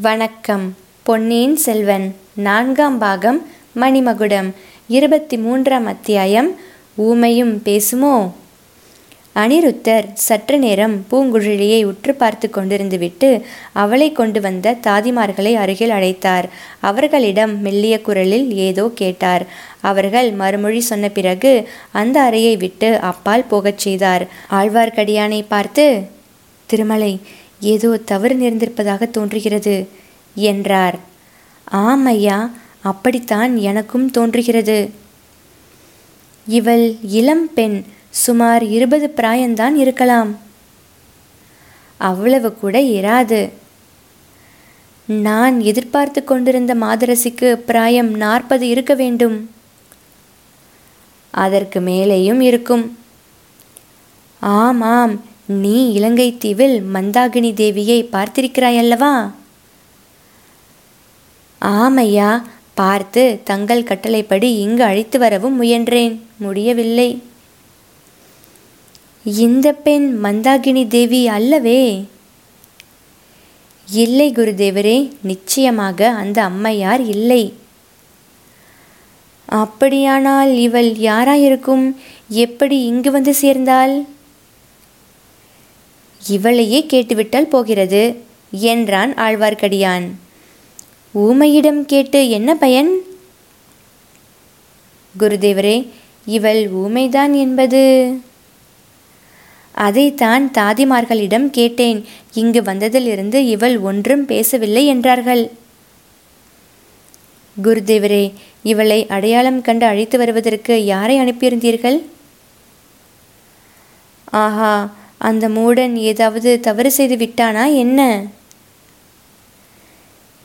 வணக்கம். பொன்னியின் செல்வன் நான்காம் பாகம் மணிமகுடம் இருபத்தி மூன்றாம் அத்தியாயம் ஊமையும் பேசுமோ? அனிருத்தர் சற்று நேரம் பூங்குழலியை உற்று பார்த்து கொண்டிருந்து விட்டு அவளை கொண்டு வந்த தாதிமார்களை அருகில் அழைத்தார். அவர்களிடம் மெல்லிய குரலில் ஏதோ கேட்டார். அவர்கள் மறுமொழி சொன்ன பிறகு அந்த அறையை விட்டு அப்பால் போகச் செய்தார். ஆழ்வார்க்கடியானை பார்த்து திருமலை ஏதோ தவறு நேர்ந்திருப்பதாக தோன்றுகிறது என்றார். ஆம் ஐயா அப்படித்தான் எனக்கும் தோன்றுகிறது. இவள் இளம் பெண் சுமார் இருபது பிராயந்தான் இருக்கலாம். அவ்வளவு கூட இராது. நான் எதிர்பார்த்து கொண்டிருந்த மாதரசிக்கு பிராயம் நாற்பது இருக்க வேண்டும். அதற்கு மேலேயும் இருக்கும். ஆமாம் நீ இலங்கை தீவில் மந்தாகினி தேவியை பார்த்திருக்கிறாயல்லவா ஆமையா பார்த்து தங்கள் கட்டளைப்படி இங்கு அழைத்து வரவும் முயன்றேன். முடியவில்லை. இந்த பெண் மந்தாகினி தேவி அல்லவே? இல்லை குருதேவரே நிச்சயமாக அந்த அம்மையார் இல்லை. அப்படியானால் இவள் யாராயிருக்கும்? எப்படி இங்கு வந்து சேர்ந்தாள்? இவளையே கேட்டுவிட்டால் போகிறது என்றான் ஆழ்வார்க்கடியான். ஊமையிடம் கேட்டு என்ன பயன்? குருதேவரே இவள் ஊமைதான் என்பது? அதைத்தான் தாதிமார்களிடம் கேட்டேன். இங்கு வந்ததிலிருந்து இவள் ஒன்றும் பேசவில்லை என்றார்கள். குருதேவரே இவளை அடையாளம் கண்டு அழைத்து வருவதற்கு யாரை அனுப்பியிருந்தீர்கள்? ஆஹா அந்த மூடன் ஏதாவது தவறு செய்து விட்டானா என்ன?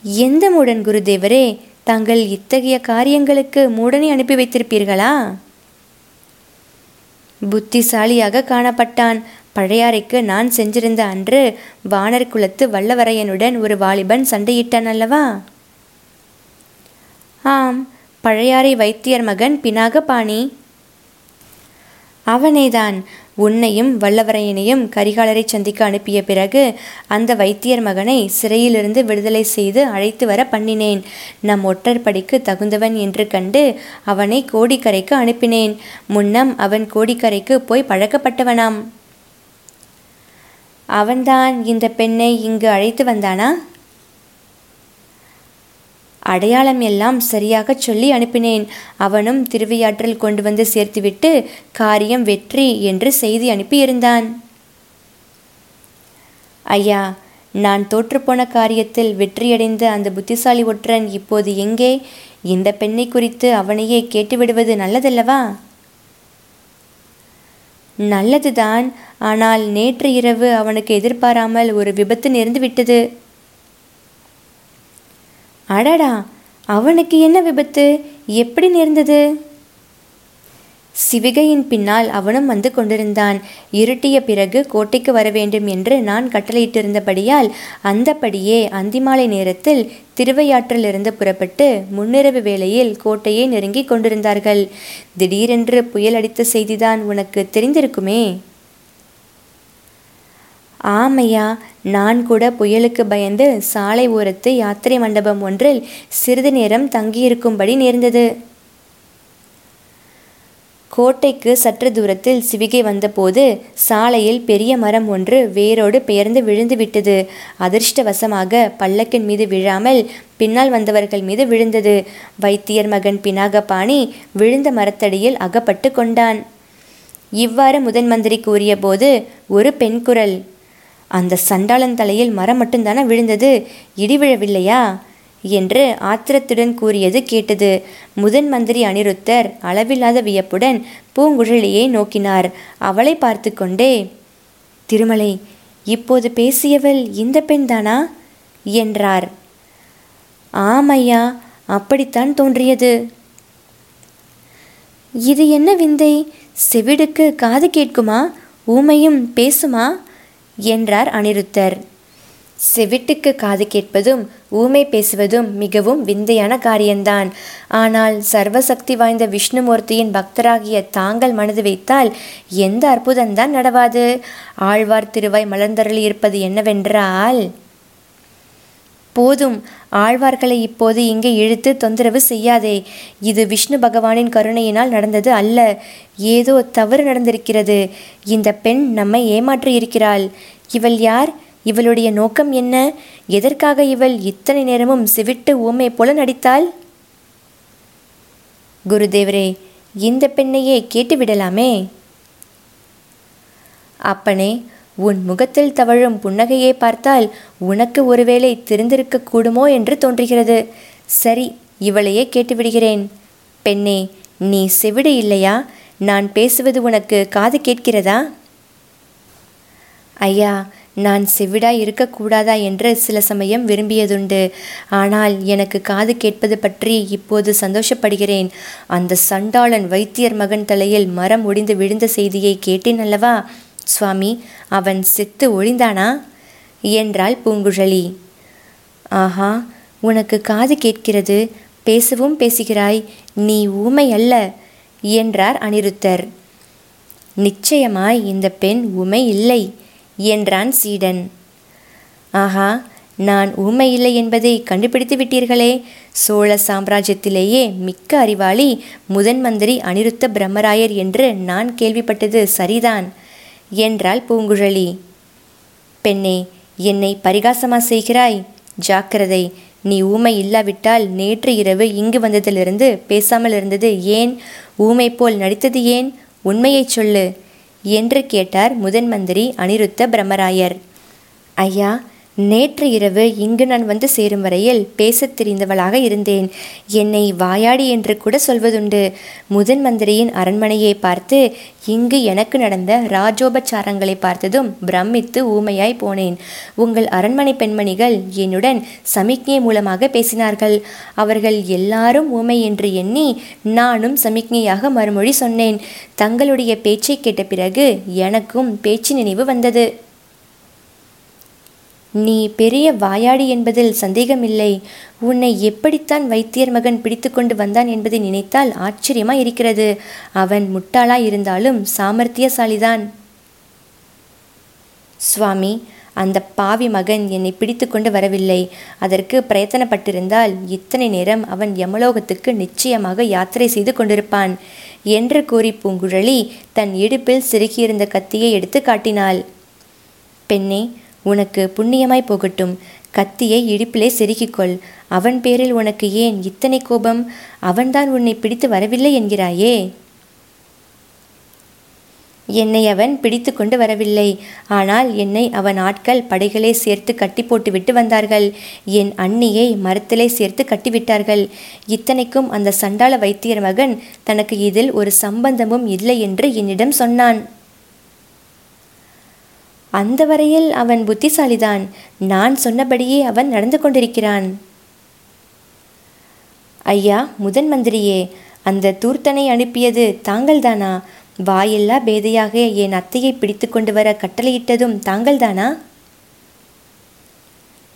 எந்த மூடன் குருதேவரே தாங்கள் இத்தகைய காரியங்களுக்கு மூடனை அனுப்பி வைத்திருப்பீர்களா? புத்திசாலியாக காணப்பட்டான். பழையாறைக்கு நான் சென்றிருந்த அன்று வானர் குலத்து வல்லவரையனுடன் ஒரு வாலிபன் சண்டையிட்டான் அல்லவா? ஆம் பழையாறை வைத்தியர் மகன் பினாகபாணி. அவனேதான். உன்னையும் வல்லவரையனையும் கரிகாலரை சந்திக்க அனுப்பிய பிறகு அந்த வைத்தியர் மகனை சிறையிலிருந்து விடுதலை செய்து அழைத்து வர பண்ணினேன். நம் ஒற்றற்படிக்கு தகுந்தவன் என்று கண்டு அவனை கோடிக்கரைக்கு அனுப்பினேன். முன்னம் அவன் கோடிக்கரைக்கு போய் பழக்கப்பட்டவனாம். அவன்தான் இந்த பெண்ணை இங்கு அழைத்து வந்தானா? அடையாளம் எல்லாம் சரியாக சொல்லி அனுப்பினேன். அவனும் திருவையாற்றில் கொண்டு வந்து சேர்த்துவிட்டு காரியம் வெற்றி என்று செய்தி அனுப்பியிருந்தான். ஐயா நான் தோற்றுப்போன காரியத்தில் வெற்றியடைந்த அந்த புத்திசாலி ஒற்றன் இப்போது எங்கே? இந்த பெண்ணை குறித்து அவனையே கேட்டுவிடுவது நல்லதல்லவா? நல்லதுதான். ஆனால் நேற்று இரவு அவனுக்கு எதிர்பாராமல் ஒரு விபத்து நேர்ந்து விட்டது அடடா அவனுக்கு என்ன விபத்து? எப்படி நேர்ந்தது? சிவிகையின் பின்னால் அவனும் வந்து கொண்டிருந்தான். இருட்டிய பிறகு கோட்டைக்கு வர வேண்டும் என்று நான் கட்டளையிட்டிருந்தபடியால் அந்தபடியே அந்திமாலை நேரத்தில் திருவையாற்றிலிருந்து புறப்பட்டு முன்னிரவு வேளையில் கோட்டையை நெருங்கி கொண்டிருந்தார்கள். திடீரென்று புயல் அடித்த செய்திதான் உனக்கு தெரிந்திருக்குமே? ஆமையா நான் கூட புயலுக்கு பயந்து சாலை ஓரத்து யாத்திரை மண்டபம் ஒன்றில் சிறிது நேரம் தங்கியிருக்கும்படி நேர்ந்தது. கோட்டைக்கு சற்று தூரத்தில் சிவிகை வந்தபோது சாலையில் பெரிய மரம் ஒன்று வேரோடு பெயர்ந்து விழுந்து விட்டது அதிர்ஷ்டவசமாக பல்லக்கின் மீது விழாமல் பின்னால் வந்தவர்கள் மீது விழுந்தது. வைத்தியர் மகன் பினாகபாணி விழுந்த மரத்தடியில் அகப்பட்டு கொண்டான். இவ்வாறு முதன் மந்திரி கூறியபோது ஒரு பெண் குரல் அந்த சண்டாளன் தலையில் மரம் மட்டும்தானே விழுந்தது? இடி விழவில்லையா? என்று ஆத்திரத்துடன் கூறியது கேட்டது. முதன் மந்திரி அனிருத்தர் அளவில்லாத வியப்புடன் பூங்குழலியை நோக்கினார். அவளை பார்த்து கொண்டே திருமலை இப்போது பேசியவள் இந்த பெண்தானா? என்றார். ஆமையா அப்படித்தான் தோன்றியது. இது என்ன விந்தை? செவிடுக்கு காது கேட்குமா? ஊமையும் பேசுமா? என்றார் அனிருத்தர். செவிட்டுக்கு காது கேட்பதும் ஊமை பேசுவதும் மிகவும் விந்தையான காரியம்தான் ஆனால் சர்வசக்தி வாய்ந்த விஷ்ணுமூர்த்தியின் பக்தராகிய தாங்கள் மனது வைத்தால் எந்த அற்புதம்தான் நடவாது? ஆழ்வார் திருவாய் மலர்ந்தருளி இருப்பது என்னவென்றால் போதும். ஆழ்வார்களை இப்போது இங்கே இழுத்து தொந்தரவு செய்யாதே. இது விஷ்ணு பகவானின் கருணையினால் நடந்தது அல்ல. ஏதோ தவறு நடந்திருக்கிறது. இந்த பெண் நம்மை ஏமாற்றியிருக்கிறாள். இவள் யார்? இவளுடைய நோக்கம் என்ன? எதற்காக இவள் இத்தனை நேரமும் சிவிட்டு ஊமை போல நடித்தாள்? குருதேவரே இந்த பெண்ணையே கேட்டுவிடலாமே. அப்பனே உன் முகத்தில் தவழும் புன்னகையை பார்த்தால் உனக்கு ஒருவேளை தெரிந்திருக்க கூடுமோ என்று தோன்றுகிறது. சரி இவளையே கேட்டுவிடுகிறேன். பெண்ணே நீ செவிடு இல்லையா? நான் பேசுவது உனக்கு காது கேட்கிறதா? ஐயா நான் செவிடாய் இருக்கக்கூடாதா என்று சில சமயம் விரும்பியதுண்டு. ஆனால் எனக்கு காது கேட்பது பற்றி இப்போது சந்தோஷப்படுகிறேன். அந்த சண்டாளன் வைத்தியர் மகன் தலையில் மரம் ஒடிந்து விழுந்த செய்தியை கேட்டேன் அல்லவா? சுவாமி அவன் செத்து ஒழிந்தானா? என்றாள் பூங்குழலி. ஆஹா உனக்கு காது கேட்கிறது. பேசவும் பேசுகிறாய். நீ ஊமை அல்ல என்றார் அனிருத்தர். நிச்சயமாய் இந்த பெண் ஊமை இல்லை என்றான் சீடன். ஆஹா நான் ஊமை இல்லை என்பதை கண்டுபிடித்து விட்டீர்களே. சோழ சாம்ராஜ்யத்திலேயே மிக்க அறிவாளி முதன் மந்திரி அனிருத்த பிரம்மராயர் என்று நான் கேள்விப்பட்டது சரிதான். என்றாள் பூங்குழலி. பெண்ணே என்னை பரிகாசமா செய்கிறாய்? ஜாக்கிரதை நீ ஊமை இல்லாவிட்டால் நேற்று இரவு இங்கு வந்ததிலிருந்து பேசாமல் இருந்தது ஏன்? ஊமை போல் நடித்தது ஏன்? உண்மையைச் சொல்லு என்று கேட்டார் முதன் மந்திரி அனிருத்த பிரம்மராயர். ஐயா நேற்று இரவு இங்கு நான் வந்து சேரும் வரையில் பேசத் தெரிந்தவளாக இருந்தேன். என்னை வாயாடி என்று கூட சொல்வதுண்டு. முதன் மந்திரியின் அரண்மனையை பார்த்து இங்கு எனக்கு நடந்த ராஜோபச்சாரங்களை பார்த்ததும் பிரமித்து ஊமையாய் போனேன். உங்கள் அரண்மனை பெண்மணிகள் என்னுடன் சமிக்ஞை மூலமாக பேசினார்கள். அவர்கள் எல்லாரும் ஊமை என்று எண்ணி நானும் சமிக்ஞையாக மறுமொழி சொன்னேன். தங்களுடைய பேச்சை கேட்ட பிறகு எனக்கும் பேச்சு நினைவு வந்தது. நீ பெரிய வாயாடி என்பதில் சந்தேகமில்லை. உன்னை எப்படித்தான் வைத்தியர் மகன் பிடித்து கொண்டு வந்தான் என்பதை நினைத்தால் ஆச்சரியமா இருக்கிறது அவன் முட்டாளா இருந்தாலும் சாமர்த்தியசாலிதான். சுவாமி அந்த பாவி மகன் என்னை பிடித்து கொண்டு வரவில்லை. அதற்கு பிரயத்தனப்பட்டிருந்தால் இத்தனை நேரம் அவன் யமலோகத்துக்கு நிச்சயமாக யாத்திரை செய்து கொண்டிருப்பான் என்று கூறி பூங்குழலி தன் இடுப்பில் சிறுகியிருந்த கத்தியை எடுத்து காட்டினாள். பெண்ணே உனக்கு புண்ணியமாய் போகட்டும். கத்தியை இடுப்பிலே செருகிக்கொள். அவன் பேரில் உனக்கு ஏன் இத்தனை கோபம்? அவன்தான் உன்னை பிடித்து வரவில்லை என்கிறாயே. என்னை அவன் பிடித்து கொண்டு வரவில்லை. ஆனால் என்னை அவன் ஆட்கள் படைகளை சேர்த்து கட்டி போட்டுவிட்டு வந்தார்கள். என் அண்ணியை மரத்திலே சேர்த்து கட்டிவிட்டார்கள். இத்தனைக்கும் அந்த சண்டாள வைத்தியர் மகன் தனக்கு இதில் ஒரு சம்பந்தமும் இல்லை என்று என்னிடம் சொன்னான். அந்த வரையில் அவன் புத்திசாலிதான். நான் சொன்னபடியே அவன் நடந்து கொண்டிருக்கிறான். ஐயா முதன் மந்திரியே அந்த தூர்த்தனை அனுப்பியது தாங்கள்தானா? வாயில்லா பேதையாக என் அத்தையை பிடித்து கொண்டு வர கட்டளையிட்டதும் தாங்கள்தானா?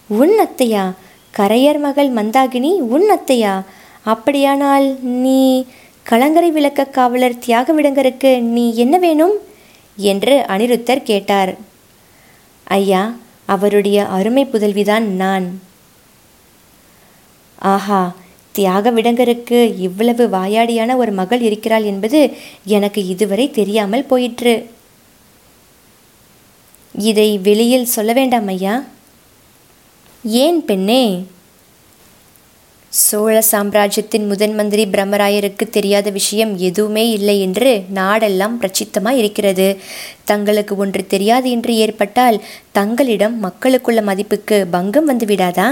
உன் அத்தையா? கரையர் மகள் மந்தாகினி உன் அத்தையா? அப்படியானால் நீ கலங்கரை விளக்க காவலர் தியாகவிடங்கருக்கு நீ என்ன வேணும்? என்று அனிருத்தர் கேட்டார். ஐயா அவருடைய அருமை புதல்விதான் நான். ஆஹா தியாக விடங்கருக்கு இவ்வளவு வாயாடியான ஒரு மகள் இருக்கிறாள் என்பது எனக்கு இதுவரை தெரியாமல் போயிற்று. இதை வெளியில் சொல்ல வேண்டாம் ஐயா. ஏன் பெண்ணே? சோழ சாம்ராஜ்யத்தின் முதன் மந்திரி பிரம்மராயருக்கு தெரியாத விஷயம் எதுவுமே இல்லை என்று நாடெல்லாம் பிரச்சித்தமாய் இருக்கிறது. தங்களுக்கு ஒன்று தெரியாது என்று ஏற்பட்டால் தங்களிடம் மக்களுக்குள்ள மதிப்புக்கு பங்கம் வந்து விடாதா?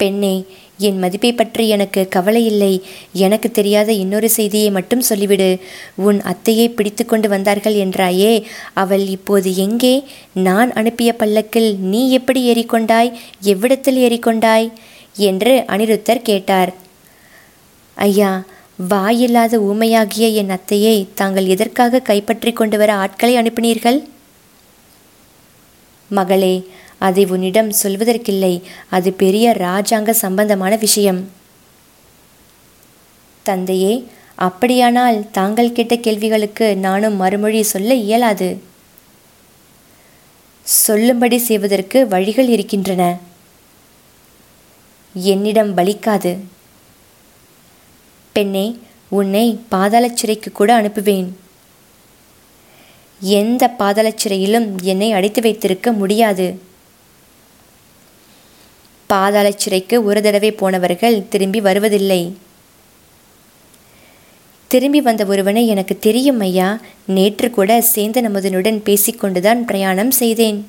பெண்ணே என் மதிப்பை பற்றி எனக்கு கவலை இல்லை. எனக்கு தெரியாத இன்னொரு செய்தியை மட்டும் சொல்லிவிடு. உன் அத்தையை பிடித்து கொண்டு வந்தார்கள் என்றாயே அவள் இப்போது எங்கே? நான் அனுப்பிய பல்லக்கில் நீ எப்படி ஏறிக்கொண்டாய்? எவ்விடத்தில் ஏறிக்கொண்டாய்? என்று அனிருத்தர் கேட்டார். ஐயா வாயில்லாத ஊமையாகிய என் அத்தையை தாங்கள் எதற்காக கைப்பற்றி கொண்டு வர ஆட்களை அனுப்பினீர்கள்? மகளே அதை உன்னிடம் சொல்வதற்கில்லை. அது பெரிய ராஜாங்க சம்பந்தமான விஷயம். தந்தையே அப்படியானால் தாங்கள் கேட்ட கேள்விகளுக்கு நானும் மறுமொழி சொல்ல இயலாது. சொல்லும்படி செய்வதற்கு வழிகள் இருக்கின்றன. என்னிடம் பலிக்காது பெண்ணே உன்னை பாதாள சிறைக்கு கூட அனுப்புவேன். எந்த பாதாள சிறையிலும் என்னை அடைத்து வைத்திருக்க முடியாது. பாதாள சிறைக்கு ஒரு தடவை போனவர்கள் திரும்பி வருவதில்லை. திரும்பி வந்த ஒருவனை எனக்கு தெரியும் ஐயா. நேற்று கூட சேந்தன் அமுதனுடன் பேசிக்கொண்டுதான் பிரயாணம் செய்தேன்.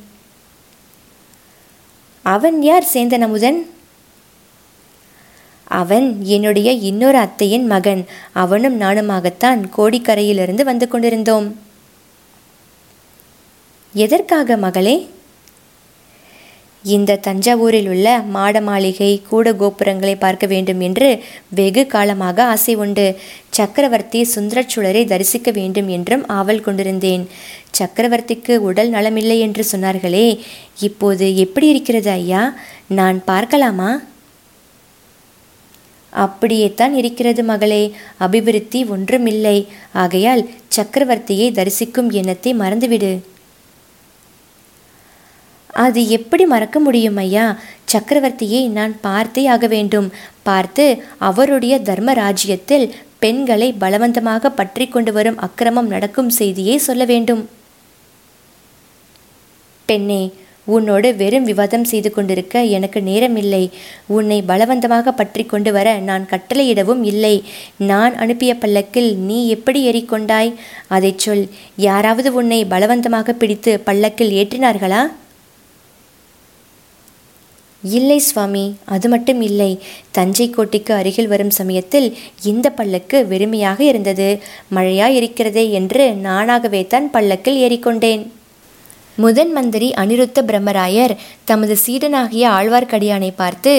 அவன் யார் சேந்தன் அமுதன்? அவன் என்னுடைய இன்னொரு அத்தையின் மகன். அவனும் நானுமாகத்தான் கோடிக்கரையிலிருந்து வந்து கொண்டிருந்தோம். எதற்காக மகளே? இந்த தஞ்சாவூரில் உள்ள மாட மாளிகை கூட கோபுரங்களை பார்க்க வேண்டும் என்று வெகு காலமாக ஆசை உண்டு. சக்கரவர்த்தி சுந்தரச்சுடரை தரிசிக்க வேண்டும் என்றும் ஆவல் கொண்டிருந்தேன். சக்கரவர்த்திக்கு உடல் நலமில்லை என்று சொன்னார்களே இப்போது எப்படி இருக்கிறது ஐயா? நான் பார்க்கலாமா? அப்படியேத்தான் இருக்கிறது மகளே. அபிவிருத்தி ஒன்றுமில்லை. ஆகையால் சக்கரவர்த்தியை தரிசிக்கும் எண்ணத்தை மறந்துவிடு. அது எப்படி மறக்க முடியும் ஐயா? சக்கரவர்த்தியை நான் பார்த்தே ஆக வேண்டும். பார்த்து அவருடைய தர்ம ராஜ்யத்தில் பெண்களை பலவந்தமாக பற்றி கொண்டு வரும் அக்கிரமம் நடக்கும் செய்தியை சொல்ல வேண்டும். பெண்ணே உன்னோடு வெறும் விவாதம் செய்து கொண்டிருக்க எனக்கு நேரமில்லை. உன்னை பலவந்தமாக பற்றி கொண்டு வர நான் கட்டளையிடவும் இல்லை. நான் அனுப்பிய பல்லக்கில் நீ எப்படி ஏறிக்கொண்டாய் அதைச் சொல். யாராவது உன்னை பலவந்தமாக பிடித்து பல்லக்கில் ஏற்றினார்களா? இல்லை சுவாமி அது மட்டும் இல்லை. தஞ்சை கோட்டைக்கு அருகில் வரும் சமயத்தில் இந்த பல்லக்கு வெறுமையாக இருந்தது. மழையாய் இருக்கிறதே என்று நானாகவே தான் பல்லக்கில் ஏறிக்கொண்டேன். முதன் மந்திரி அனிருத்த பிரம்மராயர் தமது சீடனாகிய ஆழ்வார்க்கடியானை பார்த்து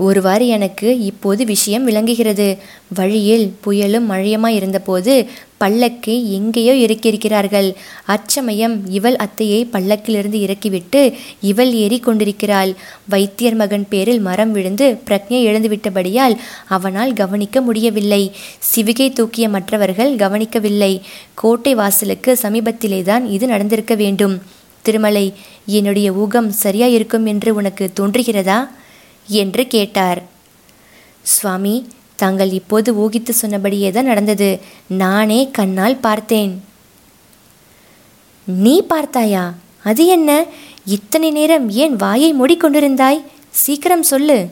ஒருவாறு எனக்கு இப்போது விஷயம் விளங்குகிறது. வழியில் புயலும் மழையுமாய் இருந்தபோது பல்லக்கை எங்கேயோ இறக்கியிருக்கிறார்கள் அச்சமயம் இவள் அத்தையை பல்லக்கிலிருந்து இறக்கிவிட்டு இவள் ஏறி கொண்டிருக்கிறாள். வைத்தியர் மகன் பேரில் மரம் விழுந்து பிரக்ஞை எழுந்துவிட்டபடியால் அவனால் கவனிக்க முடியவில்லை. சிவிகை தூக்கிய மற்றவர்கள் கவனிக்கவில்லை. கோட்டை வாசலுக்கு சமீபத்திலேதான் இது நடந்திருக்க வேண்டும். திருமலை என்னுடைய ஊகம் சரியாயிருக்கும் என்று உனக்கு தோன்றுகிறதா? என்று கேட்டார். சுவாமி தாங்கள் இப்போது ஊகித்து சொன்னபடியே தான் நடந்தது. நானே கண்ணால் பார்த்தேன். நீ பார்த்தாயா? அது என்ன? இத்தனை நேரம் ஏன் வாயை மூடிக்கொண்டிருந்தாய் சீக்கிரம் சொல்லு.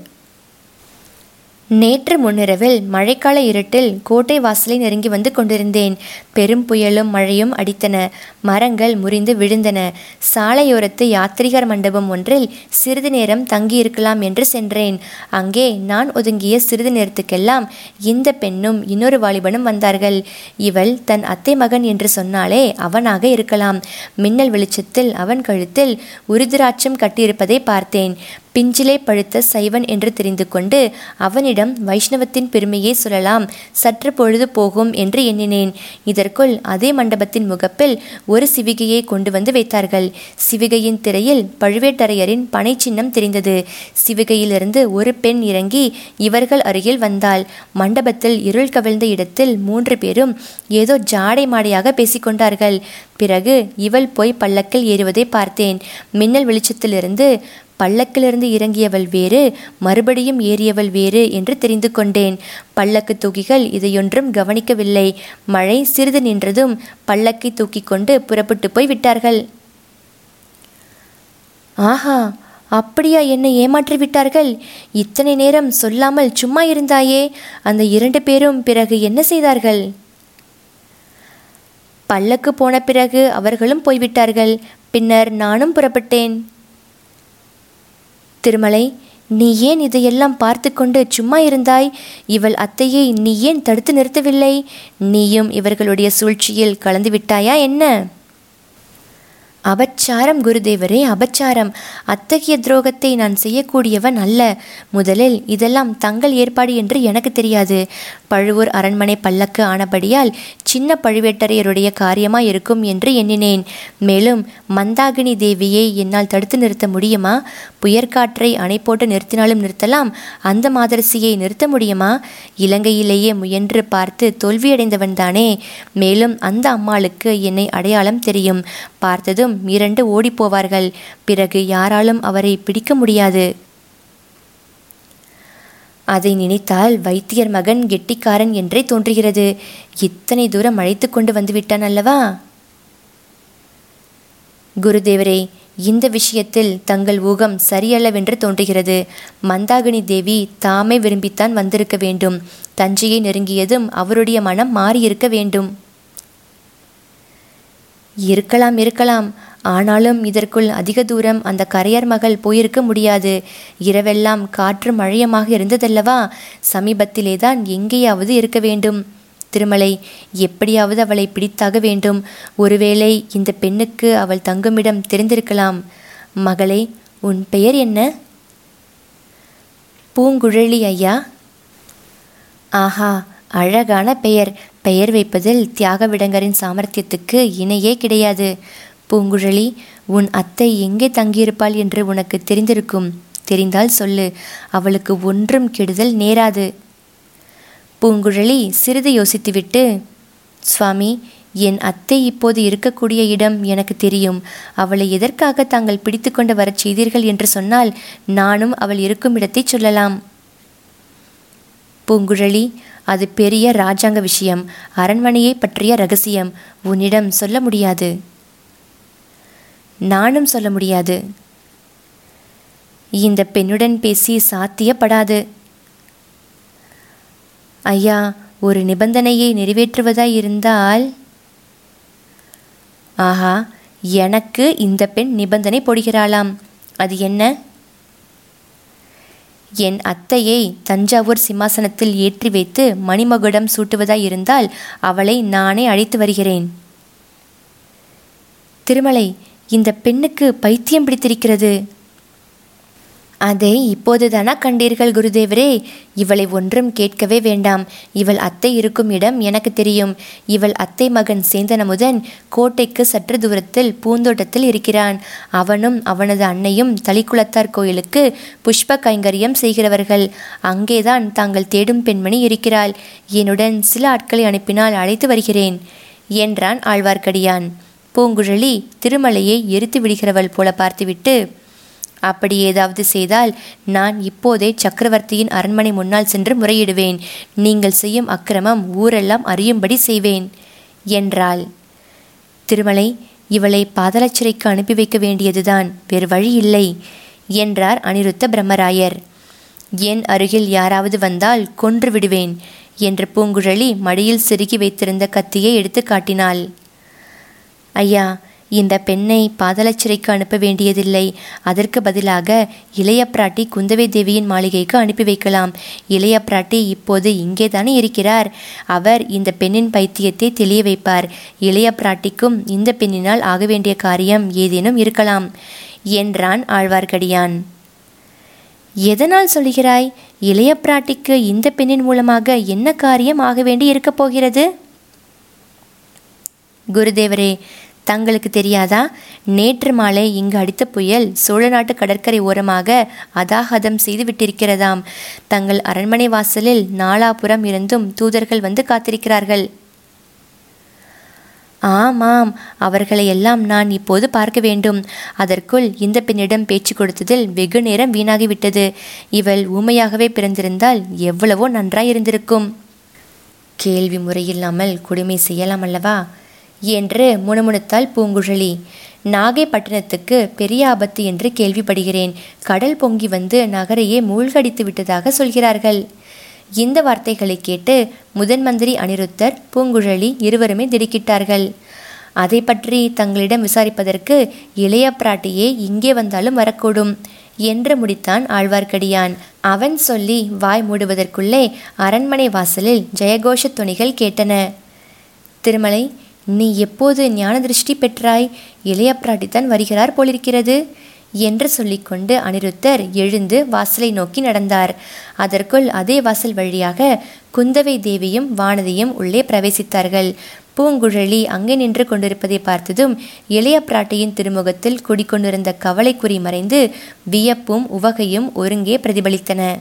நேற்று முன்னிரவில் மழைக்கால இருட்டில் கோட்டை வாசலை நெருங்கி வந்து கொண்டிருந்தேன். பெரும் புயலும் மழையும் அடித்தன. மரங்கள் முறிந்து விழுந்தன. சாலையோரத்து யாத்திரிகர் மண்டபம் ஒன்றில் சிறிது நேரம் தங்கியிருக்கலாம் என்று சென்றேன். அங்கே நான் ஒதுங்கிய சிறிது நேரத்துக்கெல்லாம் இந்த பெண்ணும் இன்னொரு வாலிபனும் வந்தார்கள். இவள் தன் அத்தை மகன் என்று சொன்னாலே அவனாக இருக்கலாம். மின்னல் வெளிச்சத்தில் அவன் கழுத்தில் உருதிராட்சம் கட்டியிருப்பதை பார்த்தேன். பிஞ்சிலே பழுத்த சைவன் என்று தெரிந்து கொண்டு அவனிடம் வைஷ்ணவத்தின் பெருமையை சொல்லலாம் சற்று பொழுது போகும் என்று எண்ணினேன். இதற்குள் அதே மண்டபத்தின் முகப்பில் ஒரு சிவிகையை கொண்டு வந்து வைத்தார்கள். சிவிகையின் திரையில் பழுவேட்டரையரின் பனை சின்னம் தெரிந்தது. சிவிகையிலிருந்து ஒரு பெண் இறங்கி இவர்கள் அருகில் வந்தாள். மண்டபத்தில் இருள் கவிழ்ந்த இடத்தில் மூன்று பேரும் ஏதோ ஜாடை மாடையாக பேசிக்கொண்டார்கள். பிறகு இவள் போய் பல்லக்கில் ஏறுவதை பார்த்தேன். மின்னல் வெளிச்சத்திலிருந்து பல்லக்கிலிருந்து இறங்கியவள் வேறு மறுபடியும் ஏறியவள் வேறு என்று தெரிந்து கொண்டேன். பல்லக்கு தூக்கிகள் இதையொன்றும் கவனிக்கவில்லை. மழை சிறிது நின்றதும் பல்லக்கை தூக்கி கொண்டு புறப்பட்டு போய் விட்டார்கள். ஆஹா அப்படியா என்னை ஏமாற்றி விட்டார்கள்? இத்தனை நேரம் சொல்லாமல் சும்மா இருந்தாயே? அந்த இரண்டு பேரும் பிறகு என்ன செய்தார்கள்? பல்லக்கு போன பிறகு அவர்களும் போய்விட்டார்கள். பின்னர் நானும் புறப்பட்டேன். திருமலை நீ ஏன் இதையெல்லாம் பார்த்து கொண்டு சும்மா இருந்தாய்? இவள் அத்தையை நீ ஏன் தடுத்து நிறுத்தவில்லை? நீயும் இவர்களுடைய சூழ்ச்சியில் கலந்து விட்டாயா என்ன? அபச்சாரம் குருதேவரே அபச்சாரம். அத்தகைய துரோகத்தை நான் செய்யக்கூடியவன் அல்ல. முதலில் இதெல்லாம் தங்கள் ஏற்பாடு என்று எனக்கு தெரியாது. பழுவூர் அரண்மனை பல்லக்கு ஆனபடியால் சின்ன பழுவேட்டரையருடைய காரியமாய் இருக்கும் என்று எண்ணினேன். மேலும் மந்தாகினி தேவியை என்னால் தடுத்து நிறுத்த முடியுமா? புயற்காற்றை அணை போட்டு நிறுத்தினாலும் நிறுத்தலாம். அந்த மாதரசியை நிறுத்த முடியுமா? இலங்கையிலேயே முயன்று பார்த்து தோல்வியடைந்தவன் தானே மேலும் அந்த அம்மாளுக்கு என்னை அடையாளம் தெரியும். பார்த்ததும் மிரண்டு ஓடிப்போவார்கள். பிறகு யாராலும் அவரை பிடிக்க முடியாது. அதை நினைத்தால் வைத்தியர் மகன் கெட்டிக்காரன் என்றே தோன்றுகிறது. இத்தனை தூரம் அழைத்து கொண்டு வந்துவிட்டான் அல்லவா? குருதேவரே இந்த விஷயத்தில் தங்கள் ஊகம் சரியல்லவென்று தோன்றுகிறது. மந்தாகினி தேவி தாமே விரும்பித்தான் வந்திருக்க வேண்டும். தஞ்சையை நெருங்கியதும் அவருடைய மனம் மாறியிருக்க வேண்டும். இருக்கலாம் இருக்கலாம். ஆனாலும் இதற்குள் அதிக தூரம் அந்த கரையர் மகள் போயிருக்க முடியாது. இரவெல்லாம் காற்று மழையமாக இருந்ததல்லவா? சமீபத்திலேதான் எங்கேயாவது இருக்க வேண்டும். திருமலை எப்படியாவது அவளை பிடித்தாக வேண்டும். ஒருவேளை இந்த பெண்ணுக்கு அவள் தங்குமிடம் தெரிந்திருக்கலாம். மகளே உன் பெயர் என்ன? பூங்குழலி ஐயா. ஆஹா அழகான பெயர். பெயர் வைப்பதில் தியாகவிடங்கரின் சாமர்த்தியத்துக்கு இணையே கிடையாது. பூங்குழலி உன் அத்தை எங்கே தங்கியிருப்பாள் என்று உனக்கு தெரிந்திருக்கும். தெரிந்தால் சொல்லு அவளுக்கு ஒன்றும் கெடுதல் நேராது. பூங்குழலி சிறிது யோசித்துவிட்டு சுவாமி என் அத்தை இப்போது இருக்கக்கூடிய இடம் எனக்கு தெரியும். அவளை எதற்காக தாங்கள் பிடித்து கொண்டு வரச் செய்தீர்கள் என்று சொன்னால் நானும் அவள் இருக்கும் இடத்தை சொல்லலாம். பூங்குழலி அது பெரிய ராஜாங்க விஷயம். அரண்மனையை பற்றிய ரகசியம். உன்னிடம் சொல்ல முடியாது. நானும் சொல்ல முடியாது. இந்த பெண்ணுடன் பேசி சாத்தியப்படாது. ஐயா ஒரு நிபந்தனையை நிறைவேற்றுவதாய் இருந்தால்? ஆஹா எனக்கு இந்த பெண் நிபந்தனை போடுகிறாளாம். அது என்ன? என் அத்தையை தஞ்சாவூர் சிம்மாசனத்தில் ஏற்றி வைத்து மணிமகுடம் சூட்டுவதாய் இருந்தால் அவளை நானே அழைத்து வருகிறேன். திருமலை இந்த பெண்ணுக்கு பைத்தியம் பிடித்திருக்கிறது. அதை இப்போதுதானா கண்டீர்கள் குருதேவரே? இவளை ஒன்றும் கேட்கவே வேண்டாம். இவள் அத்தை இருக்கும் இடம் எனக்கு தெரியும். இவள் அத்தை மகன் சேந்தனமுதன் கோட்டைக்கு சற்று தூரத்தில் பூந்தோட்டத்தில் இருக்கிறான். அவனும் அவனது அன்னையும் தளிக்குளத்தார் கோயிலுக்கு புஷ்ப கைங்கரியம் செய்கிறவர்கள். அங்கேதான் தாங்கள் தேடும் பெண்மணி இருக்கிறாள். என்னுடன் சில ஆட்களை அனுப்பினால் அழைத்து வருகிறேன் என்றான் ஆழ்வார்க்கடியான். பூங்குழலி திருமலையை எரித்து விடுகிறவள் போல பார்த்துவிட்டு அப்படி ஏதாவது செய்தால் நான் இப்போதே சக்கரவர்த்தியின் அரண்மனை முன்னால் சென்று முறையிடுவேன். நீங்கள் செய்யும் அக்கிரமம் ஊரெல்லாம் அறியும்படி செய்வேன் என்றாள். திருமலை இவளை பாதாளச்சிறைக்கு அனுப்பி வைக்க வேண்டியதுதான் வேறு வழி இல்லை என்றார் அனிருத்த பிரம்மராயர். என் அருகில் யாராவது வந்தால் கொன்று விடுவேன் என்று பூங்குழலி மடியில் செருகி வைத்திருந்த கத்தியை எடுத்து காட்டினாள். ஐயா இந்த பெண்ணை பாதலச்சிறைக்கு அனுப்ப வேண்டியதில்லை. அதற்கு பதிலாக இளைய பிராட்டி குந்தவை தேவியின் மாளிகைக்கு அனுப்பி வைக்கலாம். இளைய பிராட்டி இப்போது இங்கே தானே இருக்கிறார். அவர் இந்த பெண்ணின் பைத்தியத்தை தெளிய வைப்பார். இளைய பிராட்டிக்கும் இந்த பெண்ணினால் ஆக வேண்டிய காரியம் ஏதேனும் இருக்கலாம். என்றான் ஆழ்வார்க்கடியான். எதனால் சொல்கிறாய் இளைய பிராட்டிக்கு இந்த பெண்ணின் மூலமாக என்ன காரியம் ஆக வேண்டி இருக்கப் போகிறது? குருதேவரே தங்களுக்கு தெரியாதா? நேற்று மாலை இங்கு அடித்த புயல் சோழ நாட்டு கடற்கரை ஓரமாக அதாகதம் செய்து விட்டிருக்கிறதாம் தங்கள் அரண்மனை வாசலில் நாலாபுரம் இருந்தும் தூதர்கள் வந்து காத்திருக்கிறார்கள். ஆமாம் அவர்களை எல்லாம் நான் இப்போது பார்க்க வேண்டும். அதற்குள் இந்த பெண்ணிடம் பேச்சு கொடுத்ததில் வெகு நேரம் வீணாகிவிட்டது. இவள் ஊமையாகவே பிறந்திருந்தால் எவ்வளவோ நன்றாயிருந்திருக்கும். கேள்வி முறையில்லாமல் கொடுமை செய்யலாம் அல்லவா? என்று முணுமுணுத்தாள் பூங்குழலி. நாகைப்பட்டினத்துக்கு பெரிய ஆபத்து என்று கேள்விப்படுகிறேன். கடல் பொங்கி வந்து நகரையே மூழ்கடித்து விட்டதாக சொல்கிறார்கள். இந்த வார்த்தைகளை கேட்டு முதன் மந்திரி அனிருத்தர் பூங்குழலி இருவருமே திடுக்கிட்டார்கள். அதை பற்றி தங்களிடம் விசாரிப்பதற்கு இளைய பிராட்டியே இங்கே வந்தாலும் வரக்கூடும் என்று முடித்தான் ஆழ்வார்க்கடியான். அவன் சொல்லி வாய் மூடுவதற்குள்ளே அரண்மனை வாசலில் ஜெயகோஷ துணிகள் கேட்டன. திருமலை நீ எப்போது ஞான திருஷ்டி பெற்றாய்? இளைய பிராட்டித்தான் வருகிறார் போலிருக்கிறது. என்று சொல்லிக்கொண்டு அனிருத்தர் எழுந்து வாசலை நோக்கி நடந்தார். அதற்குள் அதே வாசல் வழியாக குந்தவை தேவியும் வானதியும் உள்ளே பிரவேசித்தார்கள். பூங்குழலி அங்கே நின்று கொண்டிருப்பதை பார்த்ததும் இளைய பிராட்டியின் திருமுகத்தில் குடிக்கொண்டிருந்த கவலைக்குறி மறைந்து வியப்பும் உவகையும் ஒருங்கே பிரதிபலித்தன.